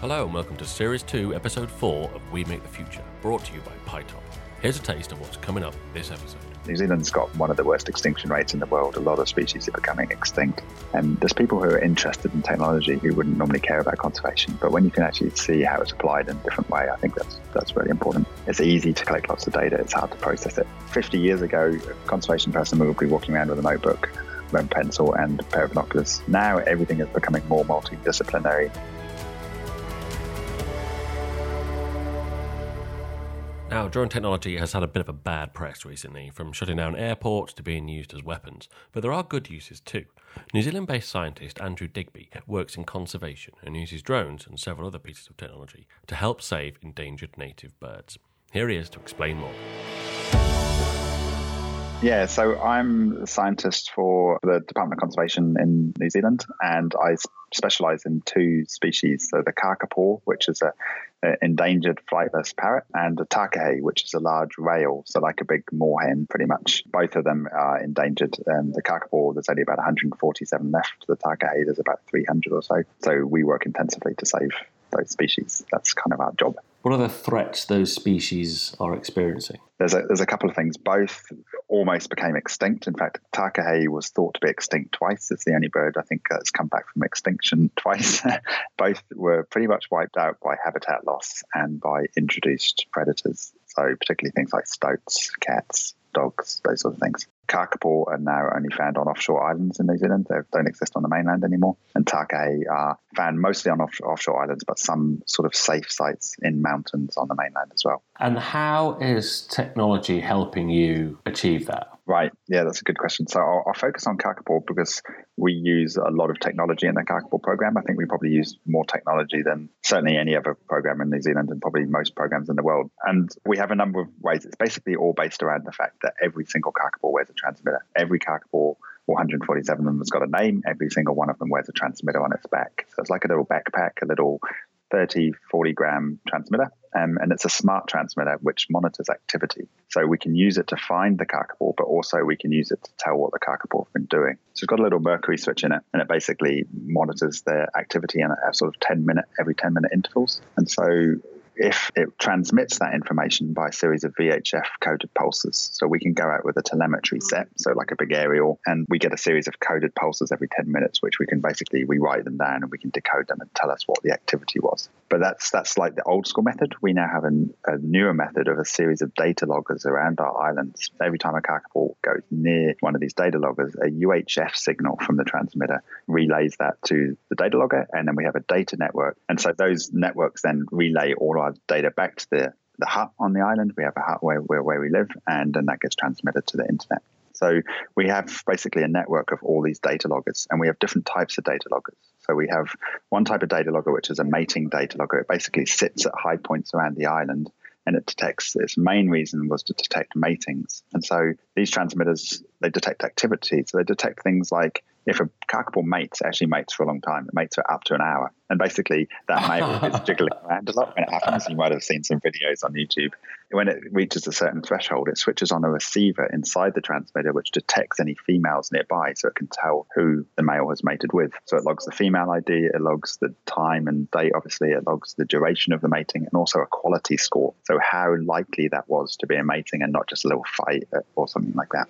Hello and welcome to Series 2, Episode 4 of We Make the Future, brought to you by pi-top. Here's a taste of what's coming up this episode. New Zealand's got one of the worst extinction rates in the world. A lot of species are becoming extinct. And there's people who are interested in technology who wouldn't normally care about conservation. But when you can actually see how it's applied in a different way, I think that's that's really important. It's easy to collect lots of data, it's hard to process it. 50 years ago, a conservation person would be walking around with a notebook, a pencil, and a pair of binoculars. Now everything is becoming more multidisciplinary Now, drone technology has had a bit of a bad press recently, from shutting down airports to being used as weapons, but there are good uses too. New Zealand based scientist Andrew Digby works in conservation and uses drones and several other pieces of technology to help save endangered native birds. Here he is to explain more. Yeah, so I'm a scientist for the Department of Conservation in New Zealand, and I specialise in two species. So the kakapo, which is a, endangered flightless parrot, and a takahe, which is a large rail, so like a big moorhen, pretty much. Both of them are endangered. Um, the kakapo, there's only about 147 left. The takahe, there's about 300 or so. So we work intensively to save those species. That's kind of our job. What are the threats those species are experiencing? There's a, there's a couple of things. Both almost became extinct. In fact, takahe was thought to be extinct twice. It's the only bird I think that's come back from extinction twice. Both were pretty much wiped out by habitat loss and by introduced predators. So particularly things like stoats, cats, dogs, those sort of things. Kakapo are now only found on offshore islands in New Zealand. They don't exist on the mainland anymore. And takahe are found mostly on off- offshore islands, but some sort of safe sites in mountains on the mainland as well. And how is technology helping you achieve that? Right. Yeah, that's a good question. So I'll, I'll, focus on Kakapo because we use a lot of technology in the Kakapo program. I think we probably use more technology than certainly any other program in New Zealand and probably most programs in the world. And we have a number of ways. It's basically all based around the fact that every single Kakapo wears a transmitter. Every Kakapo 147 of them has got a name. Every single one of them wears a transmitter on its back. So it's like a little backpack, a little 30, 40 gram transmitter. Um, and it's a smart transmitter which monitors activity. So we can use it to find the kakapo, but also we can use it to tell what the kakapo have been doing. So it's got a little mercury switch in it, and it basically monitors their activity in a sort of 10 minute, every 10 minute intervals. And so if it transmits that information by a series of VHF coded pulses. So we can go out with a telemetry set, so like a big aerial, and we get a series of coded pulses every 10 minutes, which we can basically we write them down and we can decode them and tell us what the activity was. But that's that's like the old school method. We now have a, a newer method of a series of data loggers around our islands. Every time a kakapo goes near one of these data loggers, a UHF signal from the transmitter relays that to the data logger, and then we have a data network. And so those networks then relay all our our data back to the, the hut on the island. We have a hut where, where, where we live, and then that gets transmitted to the internet. So we have basically a network of all these data loggers, and we have different types of data loggers. So we have one type of data logger, which is a mating data logger. It basically sits at high points around the island and it detects its main reason was to detect matings. And so these transmitters, they detect activity. So they detect things like if a kakapo mates, actually mates for a long time, it mates for up to an hour. And basically, that male is jiggling around a lot when it happens. You might have seen some videos on YouTube. When it reaches a certain threshold, it switches on a receiver inside the transmitter, which detects any females nearby so it can tell who the male has mated with. So it logs the female ID, it logs the time and date, obviously, it logs the duration of the mating, and also a quality score. So how likely that was to be a mating and not just a little fight or something like that.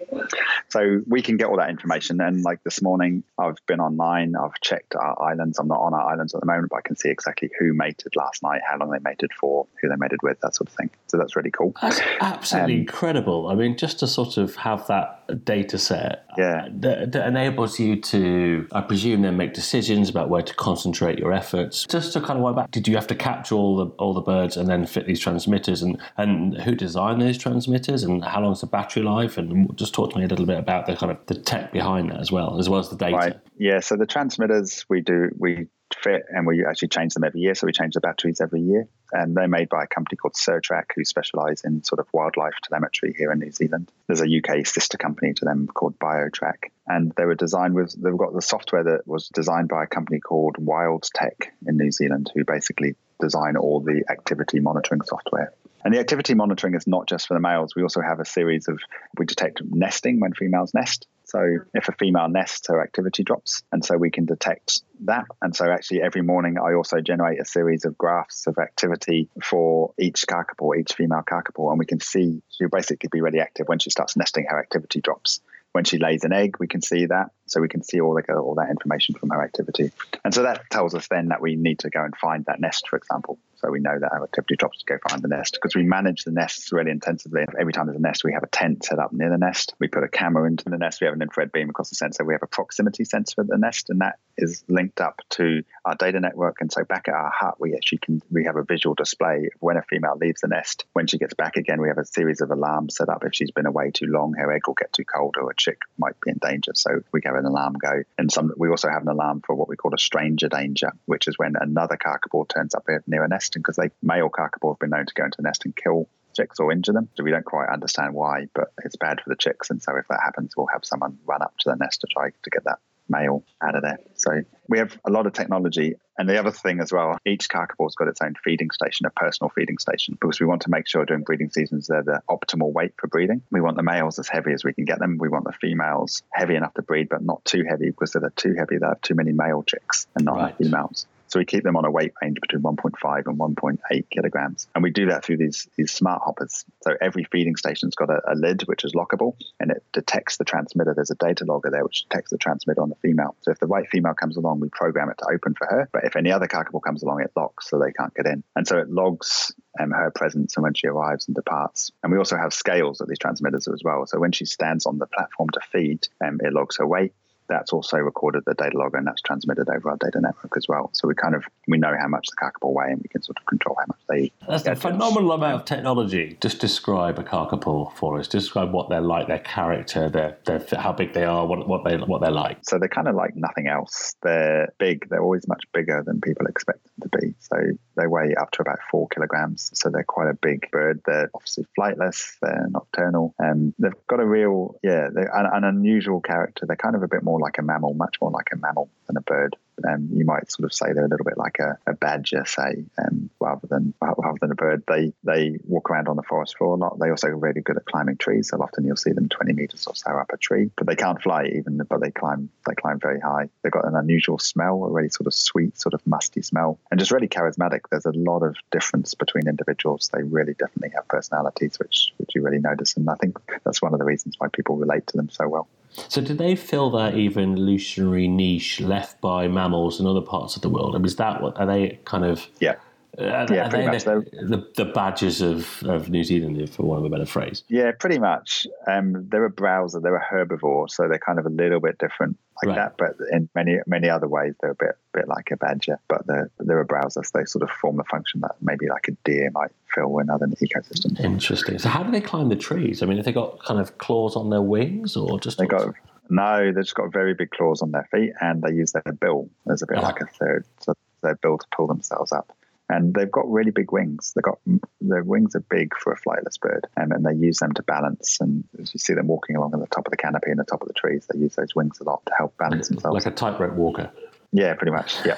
So we can get all that information. And like this morning, I've been online, I've checked our islands. I'm not on our islands at the moment, but I can see exactly who mated last night, how long they mated for, who they mated with, that sort of thing. So that's really cool. That's absolutely um, incredible. I mean, just to sort of have that data set yeah. that, that, enables you to, I presume, then make decisions about where to concentrate your efforts. Just to kind of wind back, did you have to capture all the all the birds and then fit these transmitters, and and who designed those transmitters, and how long is the battery life, and just talk to me a little bit about the kind of the tech behind that as well, as well as the data. Right. Yeah. So the transmitters we do we fit and we actually change them every year. So we change the batteries every year. And they're made by a company called Sirtrack, who specialize in sort of wildlife telemetry here in New Zealand. There's a UK sister company to them called BioTrack. And they were designed with, they've got the software that was designed by a company called Wild Tech in New Zealand, who basically design all the activity monitoring software. And the activity monitoring is not just for the males. We also have a series of, we detect nesting when females nest. So if a female nests, her activity drops. And so we can detect that. And so actually every morning I also generate a series of graphs of activity for each kakapo, each female kakapo, and we can see she'll basically be really active when she starts nesting her activity drops when she lays an egg, we can see that. So we can see all the, all that information from her activity. And so that tells us then that we need to go and find that nest, for example. So we know that our activity drops to go find the nest because we manage the nests really intensively. Every time there's a nest, we have a tent set up near the nest. We put a camera into the nest. We have an infrared beam across the sensor. We have a proximity sensor at the nest, and that is linked up to our data network. And so back at our hut, we actually can we have a visual display of when a female leaves the nest. When she gets back again, we have a series of alarms set up. If she's been away too long, her egg will get too cold, or a chick might be in danger. So we have an alarm go. And some we also have an alarm for what we call a stranger danger, which is when another kakapo turns up near a nest, and because they male male kakapo have been known to go into the nest and kill chicks or injure them. So we don't quite understand why, but it's bad for the chicks. And so if that happens, we'll have someone run up to the nest to try to get that male out of there. So we have a lot of technology. And the other thing as well, each kakapo's got its own feeding station, a personal feeding station, because we want to make sure during breeding seasons they're the optimal weight for breeding. We want the males as heavy as we can get them. We want the females heavy enough to breed, but not too heavy because if they're too heavy, they have too many male chicks and not right. enough females. So we keep them on a weight range between 1.5 and 1.8 kilograms. And we do that through these, these smart hoppers. So every feeding station's got a, a lid which is lockable and it detects the transmitter. There's a data logger there which detects the transmitter on the female. So if the right female comes along, we program it to open for her. But if any other kakapo comes along, it locks so they can't get in. And so it logs um, her presence and when she arrives and departs. And we also have scales at these transmitters as well. So when she stands on the platform to feed, um, it logs her weight that's also recorded the data log and that's transmitted over our data network as well. So we kind of we know how much the kakapo weigh and we can sort of control how much they eat. That's a phenomenal amount of technology. Just describe a kakapo for us. Describe what they're like, their character, their, their how big they are, what, what they what they're like. So they're kind of like nothing else. They're big. They're always much bigger than people expect them to be. So they weigh up to about four kilograms. So they're quite a big bird. They're obviously flightless. They're nocturnal, and they've got a real yeah, they're an, an unusual character. They're kind of a bit more like a mammal, much more like a mammal than a bird. Um, you might sort of say they're a little bit like a, a badger, say, um, rather than rather than a bird. They they walk around on the forest floor a lot. They also are really good at climbing trees. So often you'll see them 20 meters or so up a tree, but they can't fly even. But they climb they climb very high. They've got an unusual smell, a really sort of sweet, sort of musty smell, and just really charismatic. There's a lot of difference between individuals. They really definitely have personalities, which which you really notice, and I think that's one of the reasons why people relate to them so well. So, do they fill that even evolutionary niche left by mammals in other parts of the world? I mean, is that what are they kind of? Yeah. Yeah, are pretty much. The, the, the, badges of, of New Zealand, for want of a better phrase. Yeah, pretty much. Um, they're a browser, they're a herbivore, so they're kind of a little bit different like right. that. But in many many other ways, they're a bit bit like a badger. But they're they're a browser, so they sort of form the function that maybe like a deer might fill in other ecosystems. Interesting. So how do they climb the trees? I mean, have they got kind of claws on their wings, or just they got no, they've just got very big claws on their feet, and they use their bill as a bit oh. like a third, so their bill to pull themselves up and they've got really big wings. They got their wings are big for a flightless bird, um, and they use them to balance. And as you see them walking along on the top of the canopy and the top of the trees, they use those wings a lot to help balance themselves, like a tightrope walker. Yeah, pretty much. Yeah.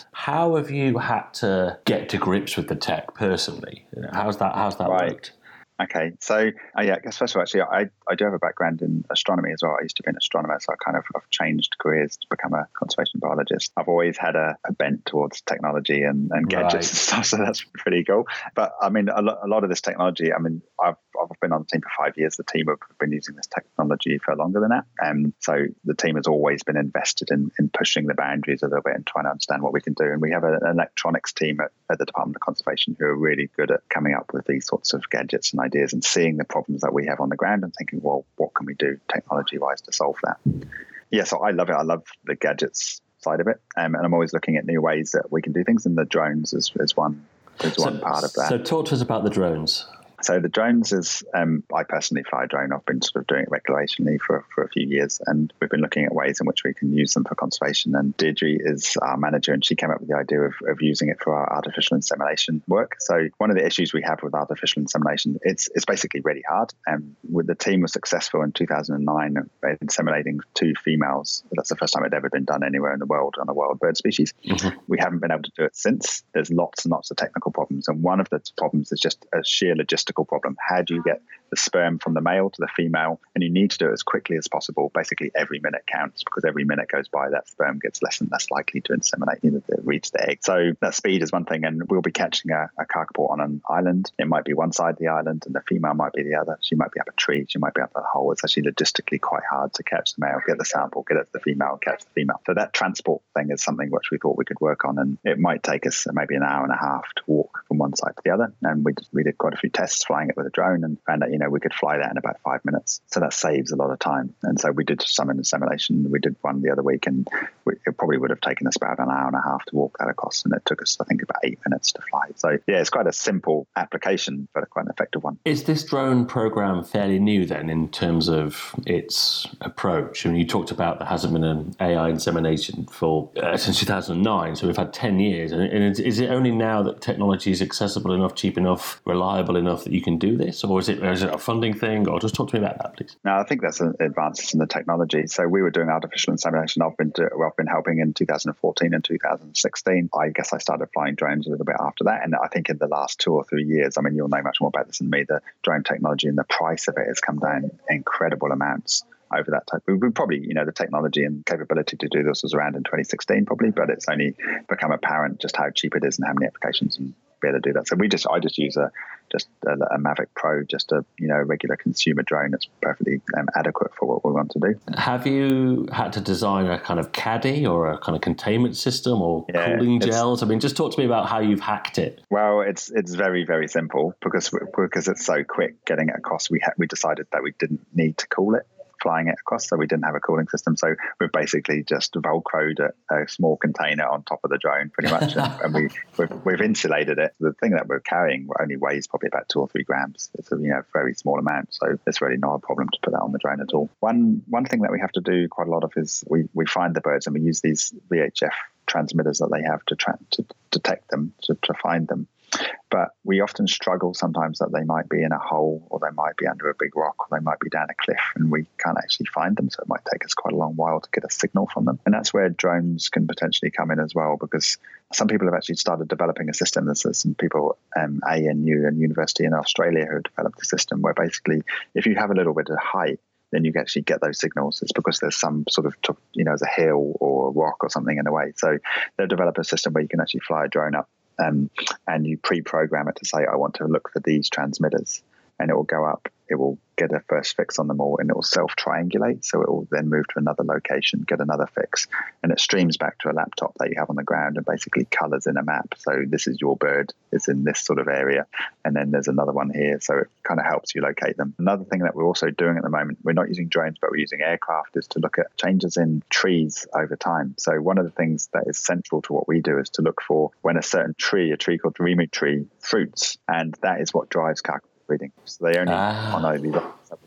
How have you had to get to grips with the tech personally? How's that? How's that right. worked? Okay, so uh, yeah, I guess first of all, actually, I, I do have a background in astronomy as well. I used to be an astronomer, so I kind of I've changed careers to become a conservation biologist. I've always had a, a bent towards technology and, and gadgets right. and stuff, so that's pretty cool. But I mean, a, lo- a lot of this technology, I mean, I've, I've been on the team for five years. The team have been using this technology for longer than that. And so the team has always been invested in, in pushing the boundaries a little bit and trying to understand what we can do. And we have an electronics team at, at the Department of Conservation who are really good at coming up with these sorts of gadgets and ideas and seeing the problems that we have on the ground and thinking, well, what can we do technology wise to solve that? Yeah, so I love it. I love the gadgets side of it. Um, and I'm always looking at new ways that we can do things. And the drones is, is one is so, one part of that. So talk to us about the drones. So the drones is, um, I personally fly a drone. I've been sort of doing it recreationally for, for a few years, and we've been looking at ways in which we can use them for conservation. And Deirdre is our manager, and she came up with the idea of, of using it for our artificial insemination work. So one of the issues we have with artificial insemination, it's it's basically really hard. And with the team was successful in 2009 inseminating two females. That's the first time it had ever been done anywhere in the world on a wild bird species. Mm-hmm. We haven't been able to do it since. There's lots and lots of technical problems, and one of the problems is just a sheer logistical logistical problem. How do you get the sperm from the male to the female? And you need to do it as quickly as possible. Basically, every minute counts because every minute goes by, that sperm gets less and less likely to inseminate, you to reach the egg. So that speed is one thing. And we'll be catching a, a kakapo on an island. It might be one side of the island and the female might be the other. She might be up a tree. She might be up a hole. It's actually logistically quite hard to catch the male, get the sample, get it to the female, catch the female. So that transport thing is something which we thought we could work on. And it might take us maybe an hour and a half to walk from one side to the other. And we, we did quite a few tests flying it with a drone and found that, you know, we could fly that in about five minutes. So that saves a lot of time. And so we did some in the simulation. We did one the other week and we, it probably would have taken us about an hour and a half to walk that across. And it took us, I think, about eight minutes to fly. So yeah, it's quite a simple application, but quite an effective one. Is this drone program fairly new then in terms of its approach? I mean, you talked about there hasn't been an AI insemination for uh, since 2009, so we've had 10 years. And, and is it only now that technology is accessible enough, cheap enough, reliable enough that you can do this, or is it is it a funding thing? Or just talk to me about that, please. No, I think that's an advances in the technology. So we were doing artificial insemination. I've been do, well, I've been helping in 2014 and 2016. I guess I started flying drones a little bit after that, and I think in the last two or three years, I mean, you'll know much more about this than me. The drone technology and the price of it has come down incredible amounts over that time. We, we probably, you know, the technology and capability to do this was around in 2016, probably, but it's only become apparent just how cheap it is and how many applications and be able to do that. So we just, I just use a just a, a Mavic Pro, just a you know regular consumer drone that's perfectly um, adequate for what we want to do. Have you had to design a kind of caddy or a kind of containment system or yeah, cooling gels? I mean, just talk to me about how you've hacked it. Well, it's it's very very simple because because it's so quick getting it across. We ha- we decided that we didn't need to cool it flying it across, so we didn't have a cooling system. So we've basically just velcroed a, a small container on top of the drone, pretty much, and, and we we've, we've, insulated it. The thing that we're carrying only weighs probably about two or three grams. It's a you know very small amount, so it's really not a problem to put that on the drone at all. One one thing that we have to do quite a lot of is we we find the birds and we use these VHF transmitters that they have to, tra- to detect them to, to find them but we often struggle sometimes that they might be in a hole or they might be under a big rock or they might be down a cliff and we can't actually find them. So it might take us quite a long while to get a signal from them. And that's where drones can potentially come in as well because some people have actually started developing a system. There's some people, um, ANU and University in Australia, who have developed a system where basically if you have a little bit of height, then you can actually get those signals. It's because there's some sort of, you know, there's a hill or a rock or something in the way. So they've developed a system where you can actually fly a drone up um, and you pre-program it to say, I want to look for these transmitters, and it will go up it will get a first fix on them all and it will self triangulate. So it will then move to another location, get another fix, and it streams back to a laptop that you have on the ground and basically colors in a map. So this is your bird, it's in this sort of area, and then there's another one here. So it kind of helps you locate them. Another thing that we're also doing at the moment, we're not using drones, but we're using aircraft, is to look at changes in trees over time. So one of the things that is central to what we do is to look for when a certain tree, a tree called Rimu tree, fruits, and that is what drives car breeding. So they only ah. on only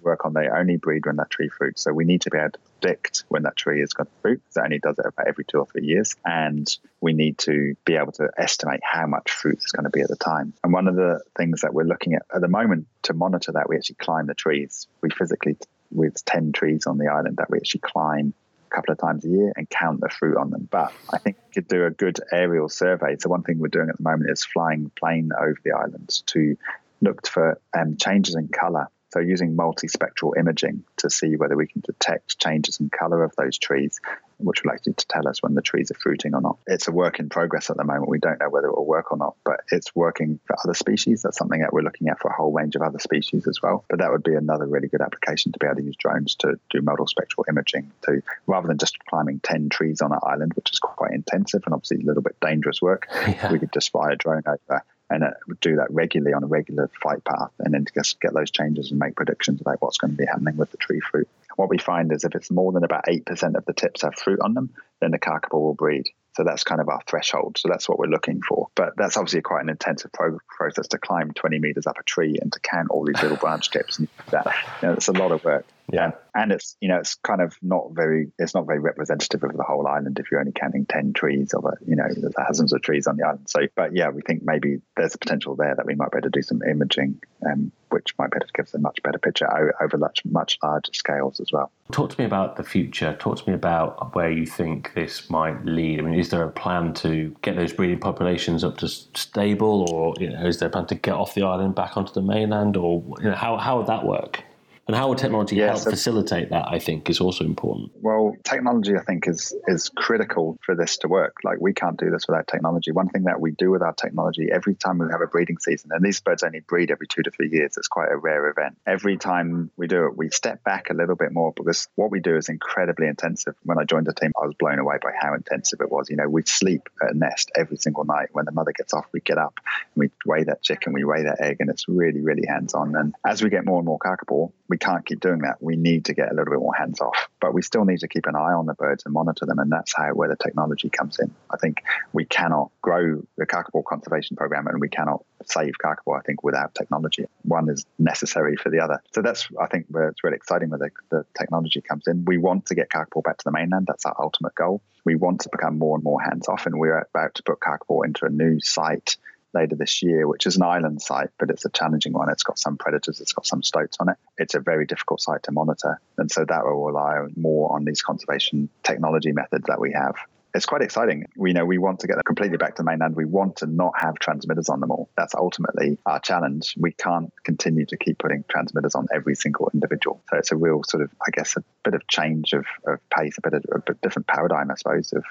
work on they only breed when that tree fruits. So we need to be able to predict when that tree is going to fruit. It only does it about every two or three years, and we need to be able to estimate how much fruit is going to be at the time. And one of the things that we're looking at at the moment to monitor that, we actually climb the trees. We physically with 10 trees on the island that we actually climb a couple of times a year and count the fruit on them. But I think we could do a good aerial survey. So one thing we're doing at the moment is flying plane over the islands to looked for um, changes in color. So, using multispectral imaging to see whether we can detect changes in color of those trees, which will actually tell us when the trees are fruiting or not. It's a work in progress at the moment. We don't know whether it will work or not, but it's working for other species. That's something that we're looking at for a whole range of other species as well. But that would be another really good application to be able to use drones to do multispectral imaging to rather than just climbing 10 trees on an island, which is quite intensive and obviously a little bit dangerous work. Yeah. We could just fly a drone over and uh, do that regularly on a regular flight path and then just get those changes and make predictions about what's going to be happening with the tree fruit. What we find is if it's more than about 8% of the tips have fruit on them, then the kakapo will breed. So that's kind of our threshold. So that's what we're looking for. But that's obviously quite an intensive pro- process to climb 20 meters up a tree and to count all these little branch tips. And that, you know, it's a lot of work. Yeah. And it's, you know, it's kind of not very, it's not very representative of the whole island if you're only counting 10 trees of a, you know, there's thousands of trees on the island. So, but yeah, we think maybe there's a potential there that we might be able to do some imaging um, which might be able to give us a much better picture over much, much larger scales as well. Talk to me about the future. Talk to me about where you think this might lead. I mean, is there a plan to get those breeding populations up to stable, or you know, is there a plan to get off the island back onto the mainland, or you know, how how would that work? And how will technology yeah, help so, facilitate that? I think is also important. Well, technology, I think, is is critical for this to work. Like we can't do this without technology. One thing that we do with our technology every time we have a breeding season, and these birds only breed every two to three years. It's quite a rare event. Every time we do it, we step back a little bit more because what we do is incredibly intensive. When I joined the team, I was blown away by how intensive it was. You know, we sleep at a nest every single night. When the mother gets off, we get up and we weigh that chicken, we weigh that egg, and it's really, really hands on. And as we get more and more kakapo, we can't keep doing that. We need to get a little bit more hands off, but we still need to keep an eye on the birds and monitor them. And that's how where the technology comes in. I think we cannot grow the kakapo conservation program and we cannot save kakapo, I think, without technology. One is necessary for the other. So that's, I think, where it's really exciting where the, the technology comes in. We want to get kakapo back to the mainland. That's our ultimate goal. We want to become more and more hands off, and we're about to put kakapo into a new site later this year, which is an island site, but it's a challenging one. It's got some predators, it's got some stoats on it. It's a very difficult site to monitor. And so that will rely more on these conservation technology methods that we have. It's quite exciting. We know we want to get them completely back to mainland. We want to not have transmitters on them all. That's ultimately our challenge. We can't continue to keep putting transmitters on every single individual. So it's a real sort of, I guess, a bit of change of, of pace, a bit of a bit different paradigm, I suppose, of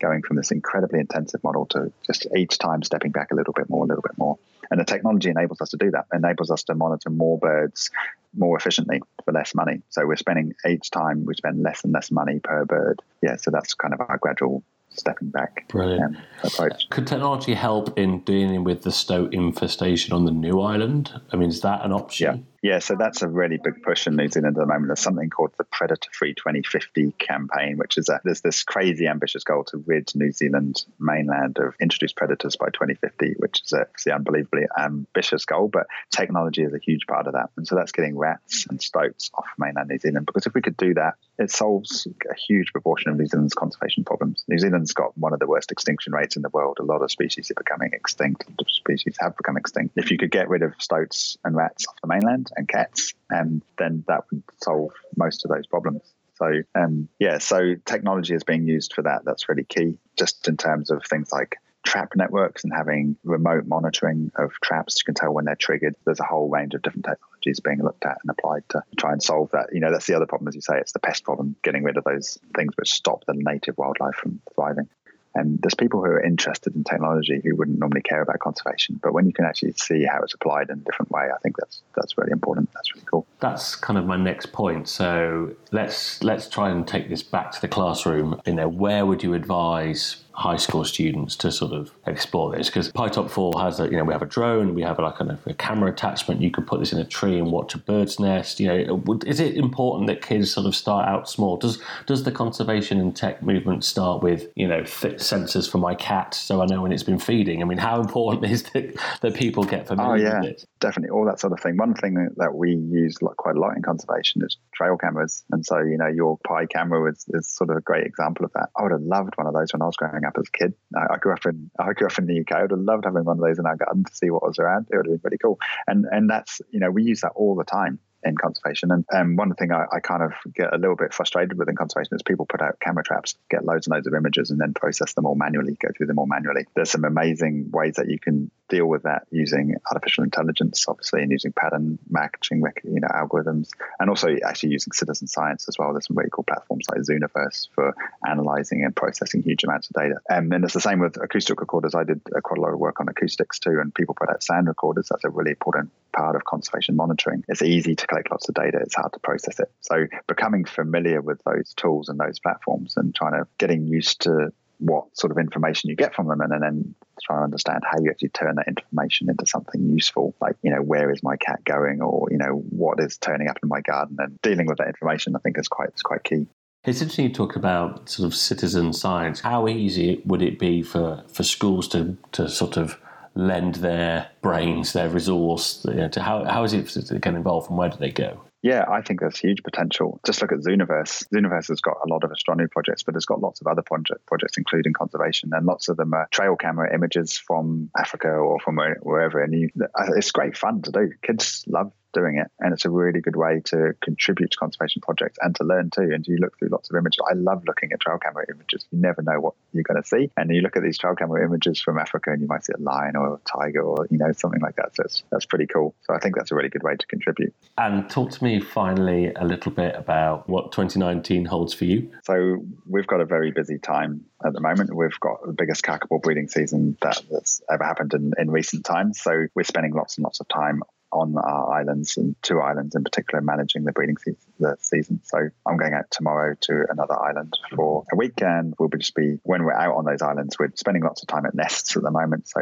going from this incredibly intensive model to just each time stepping back a little bit more, a little bit more. And the technology enables us to do that, enables us to monitor more birds more efficiently for less money. So we're spending each time we spend less and less money per bird. Yeah, so that's kind of our gradual stepping back Brilliant. Um, approach. Could technology help in dealing with the stoat infestation on the new island? I mean, is that an option? Yeah. Yeah, so that's a really big push in New Zealand at the moment. There's something called the Predator Free 2050 campaign, which is a, there's this crazy ambitious goal to rid New Zealand mainland of introduced predators by 2050, which is an unbelievably ambitious goal. But technology is a huge part of that, and so that's getting rats and stoats off mainland New Zealand. Because if we could do that, it solves a huge proportion of New Zealand's conservation problems. New Zealand's got one of the worst extinction rates in the world. A lot of species are becoming extinct. Species have become extinct. If you could get rid of stoats and rats off the mainland and cats, and then that would solve most of those problems. So, um, yeah, so technology is being used for that. That's really key, just in terms of things like trap networks and having remote monitoring of traps. You can tell when they're triggered. There's a whole range of different technologies being looked at and applied to try and solve that. You know, that's the other problem, as you say, it's the pest problem, getting rid of those things which stop the native wildlife from thriving. And there's people who are interested in technology who wouldn't normally care about conservation, but when you can actually see how it's applied in a different way, I think that's that's really important. That's really cool. That's kind of my next point. So let's let's try and take this back to the classroom. You know, where would you advise high school students to sort of explore this because pi-top 4 has a, you know, we have a drone, we have a, like of a camera attachment. You could put this in a tree and watch a bird's nest. You know, is it important that kids sort of start out small? Does does the conservation and tech movement start with, you know, sensors for my cat so I know when it's been feeding? I mean, how important is it that people get familiar oh, yeah, with it? Definitely, all that sort of thing. One thing that we use quite a lot in conservation is trail cameras. And so, you know, your Pi camera is, is sort of a great example of that. I would have loved one of those when I was growing up up as a kid. I, I, grew up in I grew up in the UK. I would have loved having one of those in our garden to see what was around. It would have been pretty cool. And and that's you know we use that all the time in conservation. And um, one thing I, I, kind of get a little bit frustrated with in conservation is people put out camera traps, get loads and loads of images, and then process them all manually, go through them all manually. There's some amazing ways that you can deal with that using artificial intelligence, obviously, and using pattern matching, you know, algorithms, and also actually using citizen science as well. There's some really cool platforms like Zooniverse for analyzing and processing huge amounts of data. Um, and it's the same with acoustic recorders. I did uh, quite a lot of work on acoustics too, and people put out sound recorders. That's a really important part of conservation monitoring. It's easy to collect lots of data, it's hard to process it. So becoming familiar with those tools and those platforms and trying to getting used to what sort of information you get from them and, and then try to understand how you actually turn that information into something useful like you know where is my cat going or you know what is turning up in my garden and dealing with that information i think is quite is quite key it's interesting you talk about sort of citizen science. How easy would it be for, for schools to, to sort of lend their brains, their resource? You know, to how, how is it to get involved and where do they go? Yeah, I think there's huge potential. Just look at Zooniverse. Zooniverse has got a lot of astronomy projects, but it's got lots of other project, projects, including conservation, and lots of them are trail camera images from Africa or from wherever. And you, uh, it's great fun to do. Kids love doing it. And it's a really good way to contribute to conservation projects and to learn too. And you look through lots of images. I love looking at trail camera images. You never know what you're going to see. And you look at these trail camera images from Africa and you might see a lion or a tiger or, you know, something like that. So that's pretty cool. So I think that's a really good way to contribute. And talk to me finally a little bit about what 2019 holds for you. So we've got a very busy time at the moment. We've got the biggest kakapo breeding season that, that's ever happened in, in recent times. So we're spending lots and lots of time on our islands and two islands in particular managing the breeding season, the season. So I'm going out tomorrow to another island for a weekend. We'll just be when we're out on those islands, we're spending lots of time at nests at the moment. So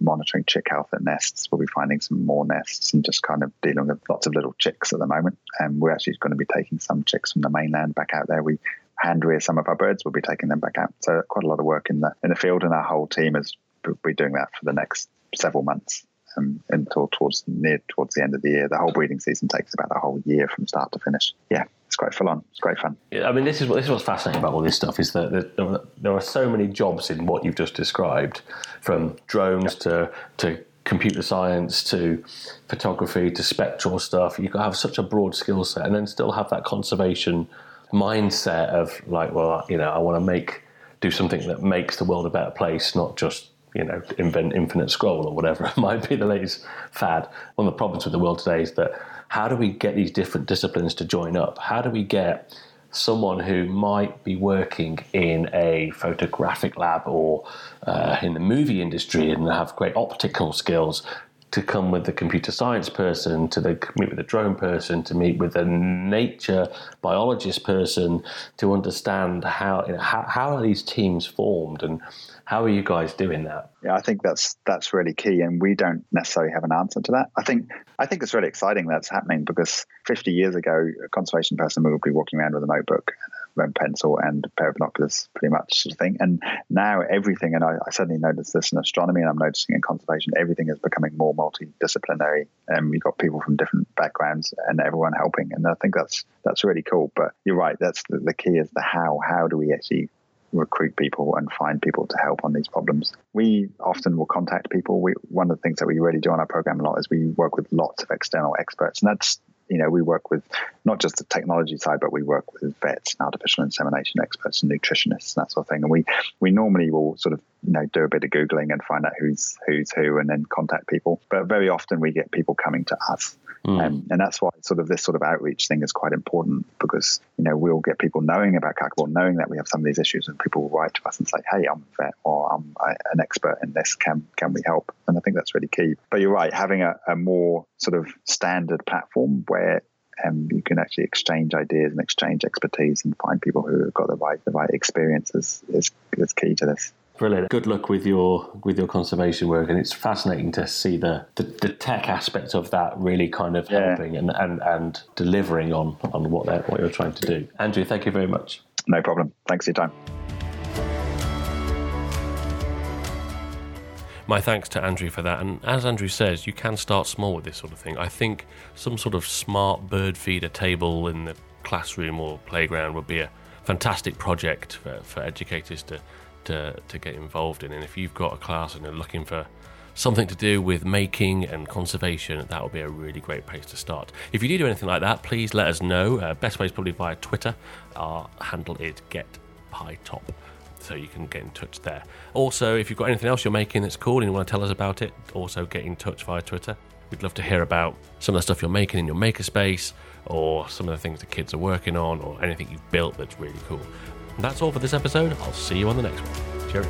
monitoring chick health at nests. We'll be finding some more nests and just kind of dealing with lots of little chicks at the moment. And we're actually going to be taking some chicks from the mainland back out there. We hand rear some of our birds. We'll be taking them back out. So quite a lot of work in the in the field, and our whole team is be doing that for the next several months um, until towards near towards the end of the year. The whole breeding season takes about a whole year from start to finish. Yeah, it's quite full on. It's great fun. Yeah, I mean, this is what this is what's fascinating about all this stuff is that there, are so many jobs in what you've just described, from drones to to computer science to photography to spectral stuff. To have such a broad skill set, and then still have that conservation mindset of like, well, you know, I want to make do something that makes the world a better place, not just you know, invent infinite scroll or whatever it might be the latest fad. One of the problems with the world today is that how do we get these different disciplines to join up? How do we get someone who might be working in a photographic lab or uh, in the movie industry and have great optical skills to come with the computer science person, to the, meet with the drone person, to meet with a nature biologist person, to understand how, you know, how, how are these teams formed and how are you guys doing that? Yeah, I think that's that's really key, and we don't necessarily have an answer to that. I think I think it's really exciting that's happening because 50 years ago, a conservation person would be walking around with a notebook and pencil and a pair of binoculars, pretty much sort of thing. And now everything, and I, I certainly noticed this in astronomy, and I'm noticing in conservation, everything is becoming more multidisciplinary. And you've got people from different backgrounds and everyone helping, and I think that's that's really cool. But you're right, that's the, the key is the how. How do we actually recruit people and find people to help on these problems. We often will contact people. We, one of the things that we really do on our program a lot is we work with lots of external experts, and that's you know we work with not just the technology side, but we work with vets and artificial insemination experts and nutritionists and that sort of thing. And we we normally will sort of you know do a bit of googling and find out who's who's who, and then contact people. But very often we get people coming to us Mm. Um, and that's why sort of this sort of outreach thing is quite important because, you know, we'll get people knowing about Kakapo, knowing that we have some of these issues and people will write to us and say, hey, I'm a vet or I'm an expert in this. Can, can we help? And I think that's really key. But you're right, having a, a more sort of standard platform where um, you can actually exchange ideas and exchange expertise and find people who have got the right the right experiences is, is key to this. Brilliant. Good luck with your with your conservation work, and it's fascinating to see the the, the tech aspect of that really kind of yeah. helping and, and, and delivering on on what they what you're trying to do. Andrew, thank you very much. No problem. Thanks for your time. My thanks to Andrew for that. And as Andrew says, you can start small with this sort of thing. I think some sort of smart bird feeder table in the classroom or playground would be a fantastic project for, for educators to to, to get involved in. And if you've got a class and you're looking for something to do with making and conservation, that would be a really great place to start. If you do do anything like that, please let us know. Uh, best way is probably via Twitter. Our handle is GetPiTop. So you can get in touch there. Also, if you've got anything else you're making that's cool and you want to tell us about it, also get in touch via Twitter. We'd love to hear about some of the stuff you're making in your makerspace, or some of the things the kids are working on, or anything you've built that's really cool. And that's all for this episode. I'll see you on the next one. Cheerio.